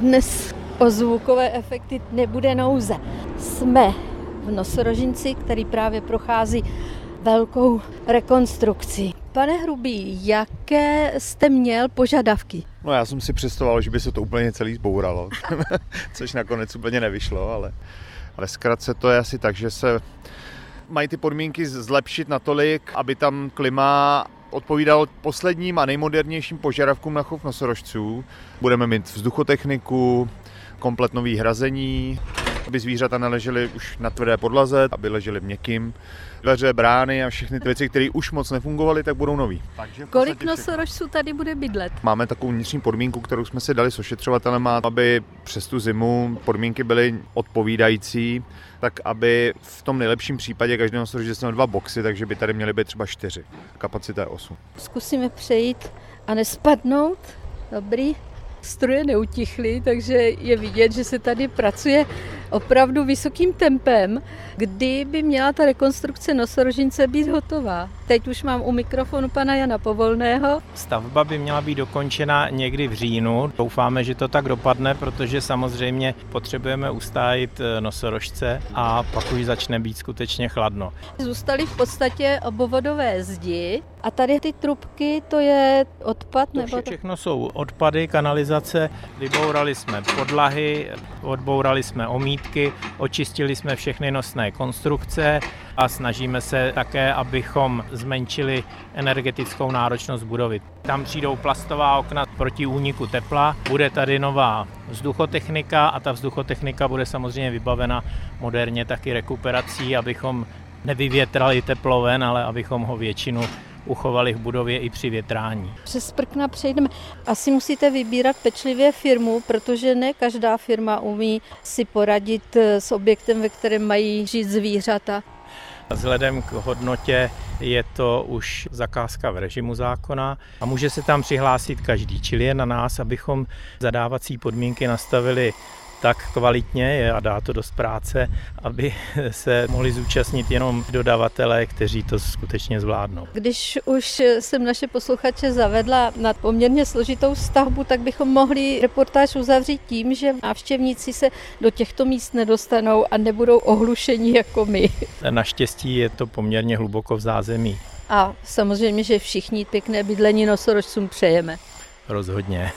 Dnes o zvukové efekty nebude nouze. Jsme v nosorožinci, který právě prochází velkou rekonstrukcí. Pane Hrubý, jaké jste měl požadavky? No já jsem si představoval, že by se to úplně celý zbouralo, což nakonec úplně nevyšlo, ale ve zkratce to je asi tak, že se mají ty podmínky zlepšit natolik, aby tam klima odpovídalo posledním a nejmodernějším požadavkům na chov nosorožců. Budeme mít vzduchotechniku, komplet nový hrazení, aby zvířata neležely už na tvrdé podlaze, aby ležely v měkkým. Dveře, brány a všechny ty věci, které už moc nefungovaly, tak budou nový. Takže Kolik nosorožců tady bude bydlet? Máme takovou vnitřní podmínku, kterou jsme si dali s ošetřovatelem, aby přes tu zimu podmínky byly odpovídající, tak aby v tom nejlepším případě každý nosorožec měl dva boxy, takže by tady měly být třeba čtyři. Kapacita je 8. Zkusíme přejít a nespadnout. Dobrý. Stroje neutichly, takže je vidět, že se tady pracuje opravdu vysokým tempem, kdy by měla ta rekonstrukce nosorožince být hotová. Teď už mám u mikrofonu pana Jana Povolného. Stavba by měla být dokončena někdy v říjnu. Doufáme, že to tak dopadne, protože samozřejmě potřebujeme ustájit eh, nosorožce a pak už začne být skutečně chladno. Zůstaly v podstatě obovodové zdi a tady ty trubky, to je odpad? To nebo všechno jsou odpady, kanalizace. Vybourali jsme podlahy, odbourali jsme omítky, očistili jsme všechny nosné konstrukce a snažíme se také, abychom zmenšili energetickou náročnost budovy. Tam přijdou plastová okna proti úniku tepla, bude tady nová vzduchotechnika a ta vzduchotechnika bude samozřejmě vybavena moderně taky rekuperací, abychom nevyvětrali teplo ven, ale abychom ho většinu uchovali v budově i při větrání. Přes prkna přejdeme. Asi musíte vybírat pečlivě firmu, protože ne každá firma umí si poradit s objektem, ve kterém mají žít zvířata. Vzhledem k hodnotě je to už zakázka v režimu zákona a může se tam přihlásit každý, čili je na nás, abychom zadávací podmínky nastavili tak kvalitně a dá to dost práce, aby se mohli zúčastnit jenom dodavatelé, kteří to skutečně zvládnou. Když už jsem naše posluchače zavedla na poměrně složitou stavbu, tak bychom mohli reportáž uzavřít tím, že návštěvníci se do těchto míst nedostanou a nebudou ohlušení jako my. Naštěstí je to poměrně hluboko v zázemí. A samozřejmě, že všichni pěkné bydlení nosorožcům přejeme. Rozhodně.